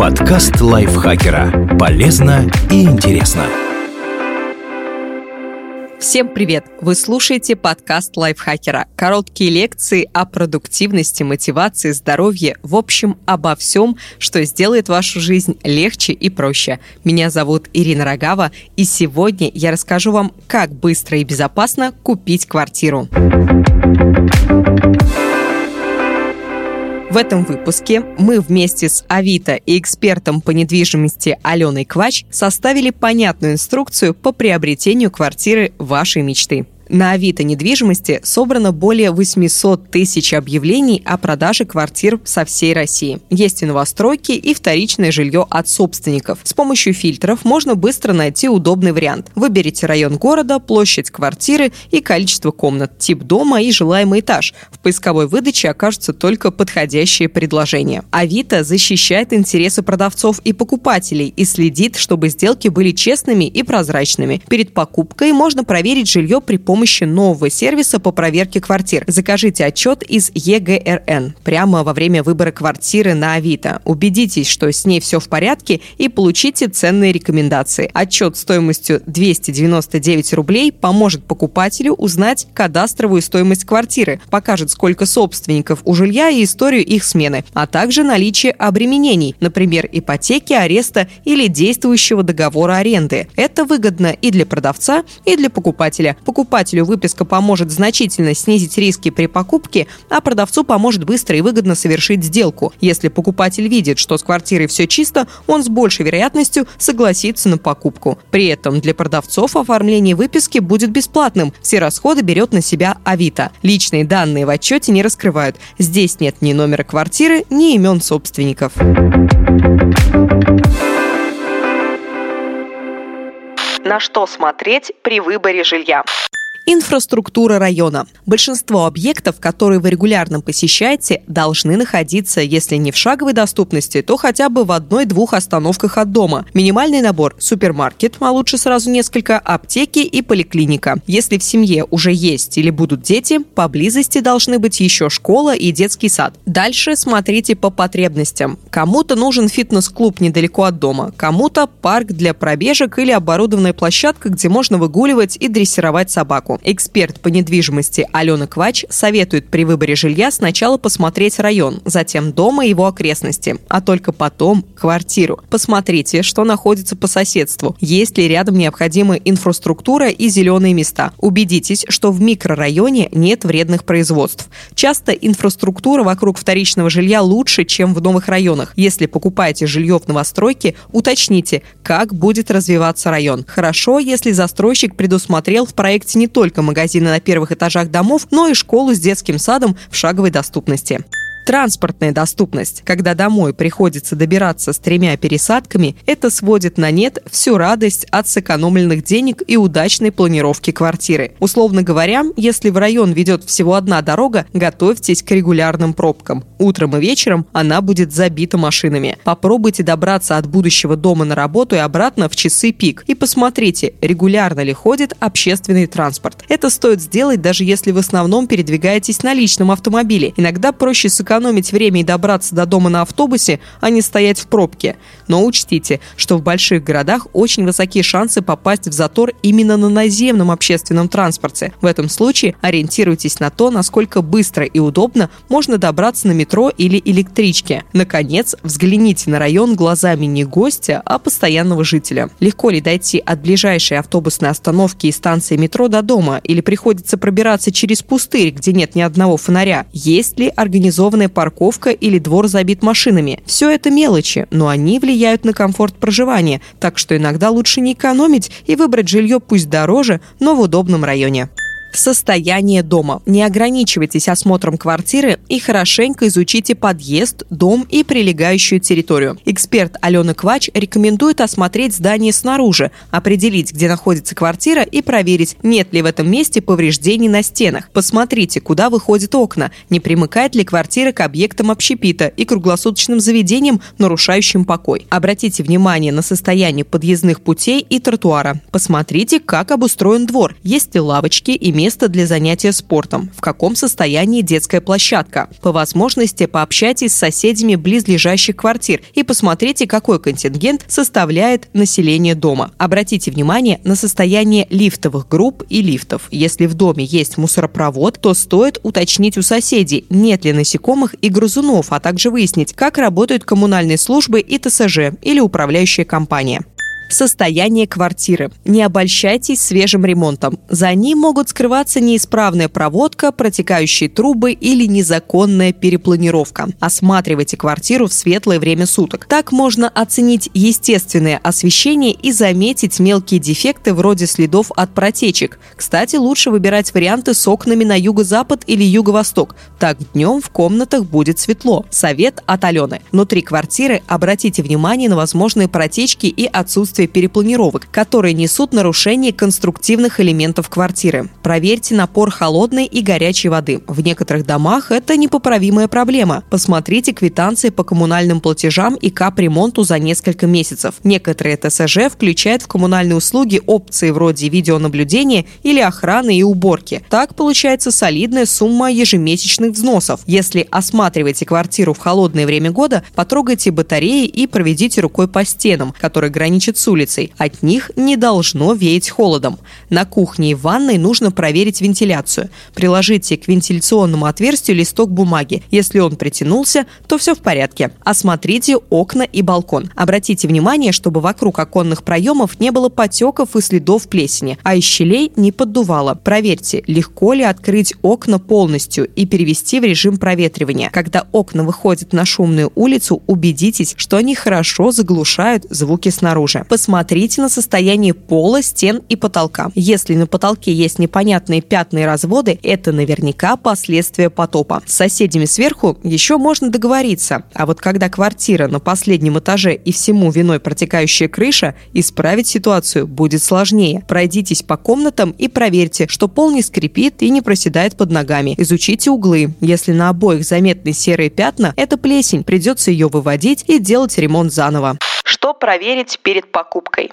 Подкаст лайфхакера. Полезно и интересно. Всем привет! Вы слушаете подкаст лайфхакера. Короткие лекции о продуктивности, мотивации, здоровье, в общем, обо всем, что сделает вашу жизнь легче и проще. Меня зовут Ирина Рогава, и сегодня я расскажу вам, как быстро и безопасно купить квартиру. В этом выпуске мы вместе с Авито и экспертом по недвижимости Аленой Квач составили понятную инструкцию по приобретению квартиры вашей мечты. На Авито недвижимости собрано более 800 тысяч объявлений о продаже квартир со всей России. Есть и новостройки, и вторичное жилье от собственников. С помощью фильтров можно быстро найти удобный вариант. Выберите район города, площадь квартиры и количество комнат, тип дома и желаемый этаж. В поисковой выдаче окажутся только подходящие предложения. Авито защищает интересы продавцов и покупателей и следит, чтобы сделки были честными и прозрачными. Перед покупкой можно проверить жилье при помощи помощи нового сервиса по проверке квартир. Закажите отчет из ЕГРН прямо во время выбора квартиры на Авито. Убедитесь, что с ней все в порядке и получите ценные рекомендации. Отчет стоимостью 299 рублей поможет покупателю узнать кадастровую стоимость квартиры, покажет, сколько собственников у жилья и историю их смены, а также наличие обременений, например, ипотеки, ареста или действующего договора аренды. Это выгодно и для продавца, и для покупателя. Покупатель покупателю выписка поможет значительно снизить риски при покупке, а продавцу поможет быстро и выгодно совершить сделку. Если покупатель видит, что с квартирой все чисто, он с большей вероятностью согласится на покупку. При этом для продавцов оформление выписки будет бесплатным. Все расходы берет на себя Авито. Личные данные в отчете не раскрывают. Здесь нет ни номера квартиры, ни имен собственников. На что смотреть при выборе жилья? Инфраструктура района. Большинство объектов, которые вы регулярно посещаете, должны находиться, если не в шаговой доступности, то хотя бы в одной-двух остановках от дома. Минимальный набор – супермаркет, а лучше сразу несколько, аптеки и поликлиника. Если в семье уже есть или будут дети, поблизости должны быть еще школа и детский сад. Дальше смотрите по потребностям. Кому-то нужен фитнес-клуб недалеко от дома, кому-то парк для пробежек или оборудованная площадка, где можно выгуливать и дрессировать собаку. Эксперт по недвижимости Алена Квач советует при выборе жилья сначала посмотреть район, затем дом и его окрестности, а только потом квартиру. Посмотрите, что находится по соседству, есть ли рядом необходимая инфраструктура и зеленые места. Убедитесь, что в микрорайоне нет вредных производств. Часто инфраструктура вокруг вторичного жилья лучше, чем в новых районах. Если покупаете жилье в новостройке, уточните, как будет развиваться район. Хорошо, если застройщик предусмотрел в проекте не только только магазины на первых этажах домов, но и школу с детским садом в шаговой доступности. Транспортная доступность. Когда домой приходится добираться с тремя пересадками, это сводит на нет всю радость от сэкономленных денег и удачной планировки квартиры. Условно говоря, если в район ведет всего одна дорога, готовьтесь к регулярным пробкам. Утром и вечером она будет забита машинами. Попробуйте добраться от будущего дома на работу и обратно в часы пик. И посмотрите, регулярно ли ходит общественный транспорт. Это стоит сделать, даже если в основном передвигаетесь на личном автомобиле. Иногда проще сэкономить сэкономить время и добраться до дома на автобусе, а не стоять в пробке. Но учтите, что в больших городах очень высокие шансы попасть в затор именно на наземном общественном транспорте. В этом случае ориентируйтесь на то, насколько быстро и удобно можно добраться на метро или электричке. Наконец, взгляните на район глазами не гостя, а постоянного жителя. Легко ли дойти от ближайшей автобусной остановки и станции метро до дома или приходится пробираться через пустырь, где нет ни одного фонаря? Есть ли организованная парковка или двор забит машинами. Все это мелочи, но они влияют на комфорт проживания, так что иногда лучше не экономить и выбрать жилье пусть дороже, но в удобном районе состояние дома. Не ограничивайтесь осмотром квартиры и хорошенько изучите подъезд, дом и прилегающую территорию. Эксперт Алена Квач рекомендует осмотреть здание снаружи, определить, где находится квартира и проверить, нет ли в этом месте повреждений на стенах. Посмотрите, куда выходят окна, не примыкает ли квартира к объектам общепита и круглосуточным заведениям, нарушающим покой. Обратите внимание на состояние подъездных путей и тротуара. Посмотрите, как обустроен двор, есть ли лавочки и место для занятия спортом, в каком состоянии детская площадка. По возможности пообщайтесь с соседями близлежащих квартир и посмотрите, какой контингент составляет население дома. Обратите внимание на состояние лифтовых групп и лифтов. Если в доме есть мусоропровод, то стоит уточнить у соседей, нет ли насекомых и грызунов, а также выяснить, как работают коммунальные службы и ТСЖ или управляющая компания состояние квартиры. Не обольщайтесь свежим ремонтом. За ним могут скрываться неисправная проводка, протекающие трубы или незаконная перепланировка. Осматривайте квартиру в светлое время суток. Так можно оценить естественное освещение и заметить мелкие дефекты вроде следов от протечек. Кстати, лучше выбирать варианты с окнами на юго-запад или юго-восток. Так днем в комнатах будет светло. Совет от Алены. Внутри квартиры обратите внимание на возможные протечки и отсутствие отсутствие перепланировок, которые несут нарушение конструктивных элементов квартиры. Проверьте напор холодной и горячей воды. В некоторых домах это непоправимая проблема. Посмотрите квитанции по коммунальным платежам и капремонту за несколько месяцев. Некоторые ТСЖ включают в коммунальные услуги опции вроде видеонаблюдения или охраны и уборки. Так получается солидная сумма ежемесячных взносов. Если осматриваете квартиру в холодное время года, потрогайте батареи и проведите рукой по стенам, которые граничат с улицей. От них не должно веять холодом. На кухне и ванной нужно проверить вентиляцию. Приложите к вентиляционному отверстию листок бумаги. Если он притянулся, то все в порядке. Осмотрите окна и балкон. Обратите внимание, чтобы вокруг оконных проемов не было потеков и следов плесени, а из щелей не поддувало. Проверьте, легко ли открыть окна полностью и перевести в режим проветривания. Когда окна выходят на шумную улицу, убедитесь, что они хорошо заглушают звуки снаружи посмотрите на состояние пола, стен и потолка. Если на потолке есть непонятные пятна и разводы, это наверняка последствия потопа. С соседями сверху еще можно договориться, а вот когда квартира на последнем этаже и всему виной протекающая крыша, исправить ситуацию будет сложнее. Пройдитесь по комнатам и проверьте, что пол не скрипит и не проседает под ногами. Изучите углы. Если на обоих заметны серые пятна, это плесень, придется ее выводить и делать ремонт заново. Что проверить перед покупкой?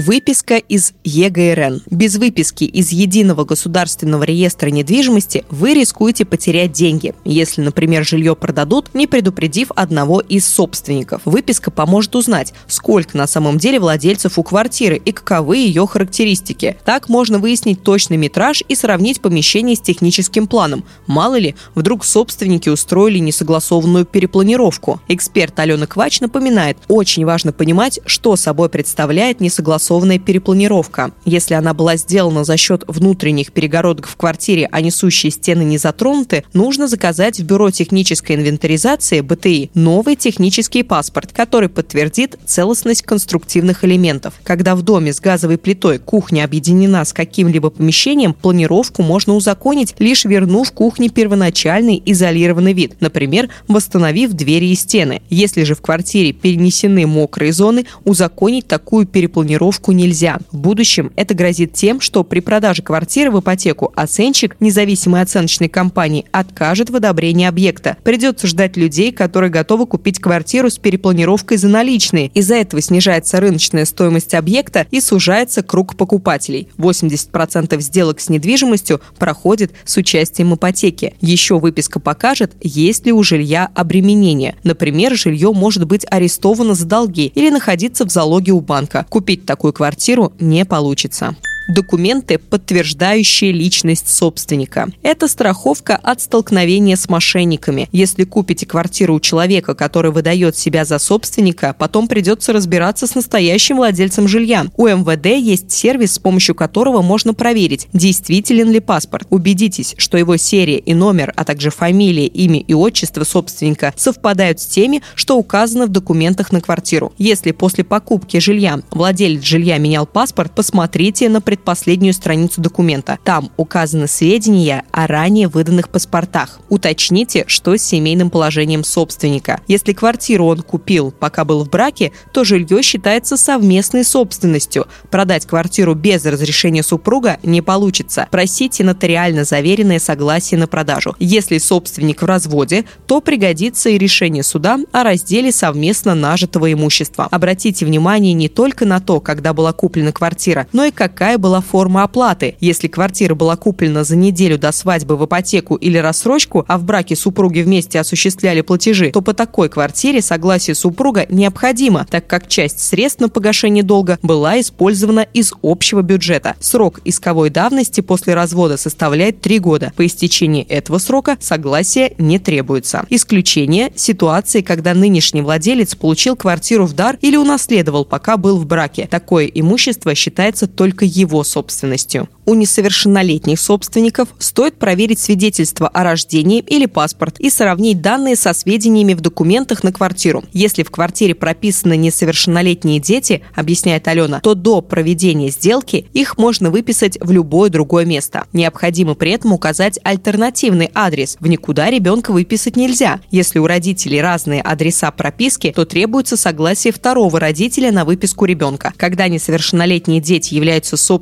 Выписка из ЕГРН. Без выписки из Единого государственного реестра недвижимости вы рискуете потерять деньги, если, например, жилье продадут, не предупредив одного из собственников. Выписка поможет узнать, сколько на самом деле владельцев у квартиры и каковы ее характеристики. Так можно выяснить точный метраж и сравнить помещение с техническим планом. Мало ли, вдруг собственники устроили несогласованную перепланировку. Эксперт Алена Квач напоминает, очень важно понимать, что собой представляет несогласованность согласованная перепланировка. Если она была сделана за счет внутренних перегородок в квартире, а несущие стены не затронуты, нужно заказать в Бюро технической инвентаризации БТИ новый технический паспорт, который подтвердит целостность конструктивных элементов. Когда в доме с газовой плитой кухня объединена с каким-либо помещением, планировку можно узаконить, лишь вернув кухне первоначальный изолированный вид, например, восстановив двери и стены. Если же в квартире перенесены мокрые зоны, узаконить такую перепланировку нельзя. В будущем это грозит тем, что при продаже квартиры в ипотеку оценщик независимой оценочной компании откажет в одобрении объекта. Придется ждать людей, которые готовы купить квартиру с перепланировкой за наличные. Из-за этого снижается рыночная стоимость объекта и сужается круг покупателей. 80% сделок с недвижимостью проходит с участием ипотеки. Еще выписка покажет, есть ли у жилья обременение. Например, жилье может быть арестовано за долги или находиться в залоге у банка. Купить такую квартиру не получится документы, подтверждающие личность собственника. Это страховка от столкновения с мошенниками. Если купите квартиру у человека, который выдает себя за собственника, потом придется разбираться с настоящим владельцем жилья. У МВД есть сервис, с помощью которого можно проверить, действителен ли паспорт. Убедитесь, что его серия и номер, а также фамилия, имя и отчество собственника совпадают с теми, что указано в документах на квартиру. Если после покупки жилья владелец жилья менял паспорт, посмотрите на пред предпоследнюю страницу документа. Там указаны сведения о ранее выданных паспортах. Уточните, что с семейным положением собственника. Если квартиру он купил, пока был в браке, то жилье считается совместной собственностью. Продать квартиру без разрешения супруга не получится. Просите нотариально заверенное согласие на продажу. Если собственник в разводе, то пригодится и решение суда о разделе совместно нажитого имущества. Обратите внимание не только на то, когда была куплена квартира, но и какая была была форма оплаты. Если квартира была куплена за неделю до свадьбы в ипотеку или рассрочку, а в браке супруги вместе осуществляли платежи, то по такой квартире согласие супруга необходимо, так как часть средств на погашение долга была использована из общего бюджета. Срок исковой давности после развода составляет три года. По истечении этого срока согласие не требуется. Исключение – ситуации, когда нынешний владелец получил квартиру в дар или унаследовал, пока был в браке. Такое имущество считается только его собственностью. У несовершеннолетних собственников стоит проверить свидетельство о рождении или паспорт и сравнить данные со сведениями в документах на квартиру. Если в квартире прописаны несовершеннолетние дети, объясняет Алена, то до проведения сделки их можно выписать в любое другое место. Необходимо при этом указать альтернативный адрес. В никуда ребенка выписать нельзя. Если у родителей разные адреса прописки, то требуется согласие второго родителя на выписку ребенка. Когда несовершеннолетние дети являются собственниками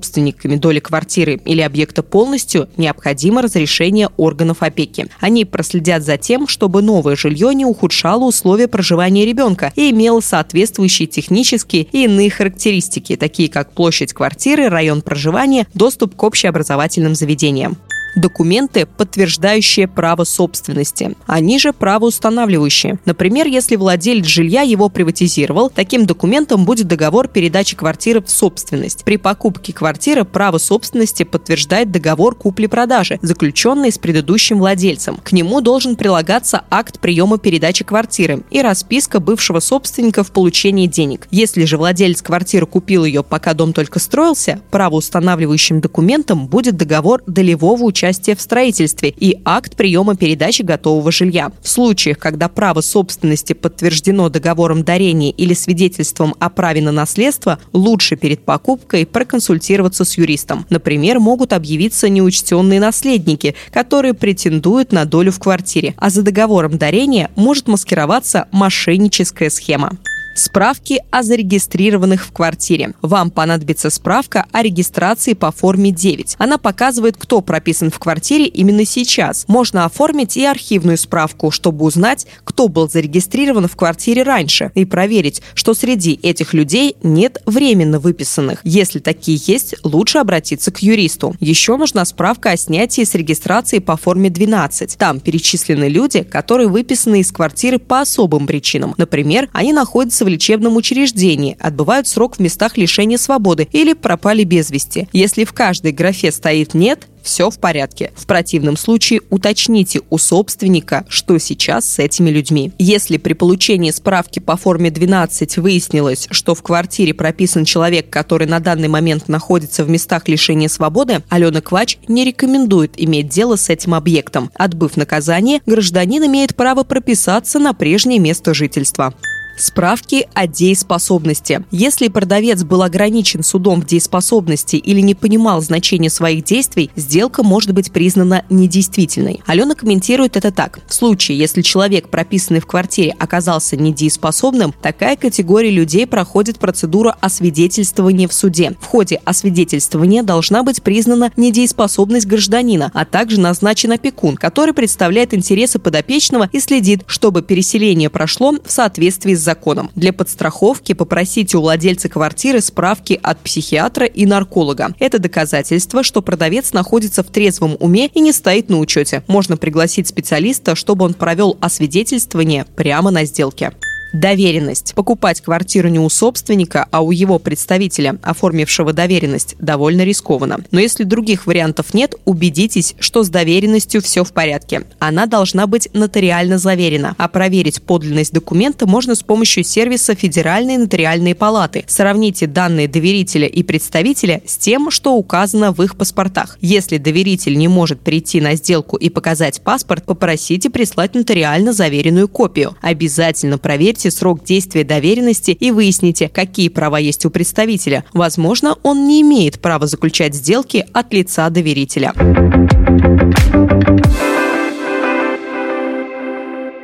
доли квартиры, квартиры или объекта полностью, необходимо разрешение органов опеки. Они проследят за тем, чтобы новое жилье не ухудшало условия проживания ребенка и имело соответствующие технические и иные характеристики, такие как площадь квартиры, район проживания, доступ к общеобразовательным заведениям документы, подтверждающие право собственности. Они же правоустанавливающие. Например, если владелец жилья его приватизировал, таким документом будет договор передачи квартиры в собственность. При покупке квартиры право собственности подтверждает договор купли-продажи, заключенный с предыдущим владельцем. К нему должен прилагаться акт приема передачи квартиры и расписка бывшего собственника в получении денег. Если же владелец квартиры купил ее, пока дом только строился, правоустанавливающим документом будет договор долевого участия участие в строительстве и акт приема передачи готового жилья. В случаях, когда право собственности подтверждено договором дарения или свидетельством о праве на наследство, лучше перед покупкой проконсультироваться с юристом. Например, могут объявиться неучтенные наследники, которые претендуют на долю в квартире, а за договором дарения может маскироваться мошенническая схема. Справки о зарегистрированных в квартире. Вам понадобится справка о регистрации по форме 9. Она показывает, кто прописан в квартире именно сейчас. Можно оформить и архивную справку, чтобы узнать, кто был зарегистрирован в квартире раньше, и проверить, что среди этих людей нет временно выписанных. Если такие есть, лучше обратиться к юристу. Еще нужна справка о снятии с регистрации по форме 12. Там перечислены люди, которые выписаны из квартиры по особым причинам. Например, они находятся в лечебном учреждении, отбывают срок в местах лишения свободы или пропали без вести. Если в каждой графе стоит «нет», все в порядке. В противном случае уточните у собственника, что сейчас с этими людьми. Если при получении справки по форме 12 выяснилось, что в квартире прописан человек, который на данный момент находится в местах лишения свободы, Алена Квач не рекомендует иметь дело с этим объектом. Отбыв наказание, гражданин имеет право прописаться на прежнее место жительства. Справки о дееспособности. Если продавец был ограничен судом в дееспособности или не понимал значения своих действий, сделка может быть признана недействительной. Алена комментирует это так. В случае, если человек, прописанный в квартире, оказался недееспособным, такая категория людей проходит процедуру освидетельствования в суде. В ходе освидетельствования должна быть признана недееспособность гражданина, а также назначен опекун, который представляет интересы подопечного и следит, чтобы переселение прошло в соответствии с законом. Для подстраховки попросите у владельца квартиры справки от психиатра и нарколога. Это доказательство, что продавец находится в трезвом уме и не стоит на учете. Можно пригласить специалиста, чтобы он провел освидетельствование прямо на сделке. Доверенность. Покупать квартиру не у собственника, а у его представителя, оформившего доверенность, довольно рискованно. Но если других вариантов нет, убедитесь, что с доверенностью все в порядке. Она должна быть нотариально заверена, а проверить подлинность документа можно с помощью сервиса Федеральной нотариальной палаты. Сравните данные доверителя и представителя с тем, что указано в их паспортах. Если доверитель не может прийти на сделку и показать паспорт, попросите прислать нотариально заверенную копию. Обязательно проверьте проверьте срок действия доверенности и выясните, какие права есть у представителя. Возможно, он не имеет права заключать сделки от лица доверителя.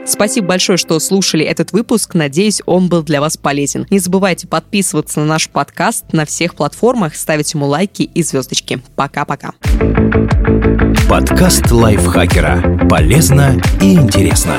Спасибо большое, что слушали этот выпуск. Надеюсь, он был для вас полезен. Не забывайте подписываться на наш подкаст на всех платформах, ставить ему лайки и звездочки. Пока-пока. Подкаст лайфхакера. Полезно и интересно.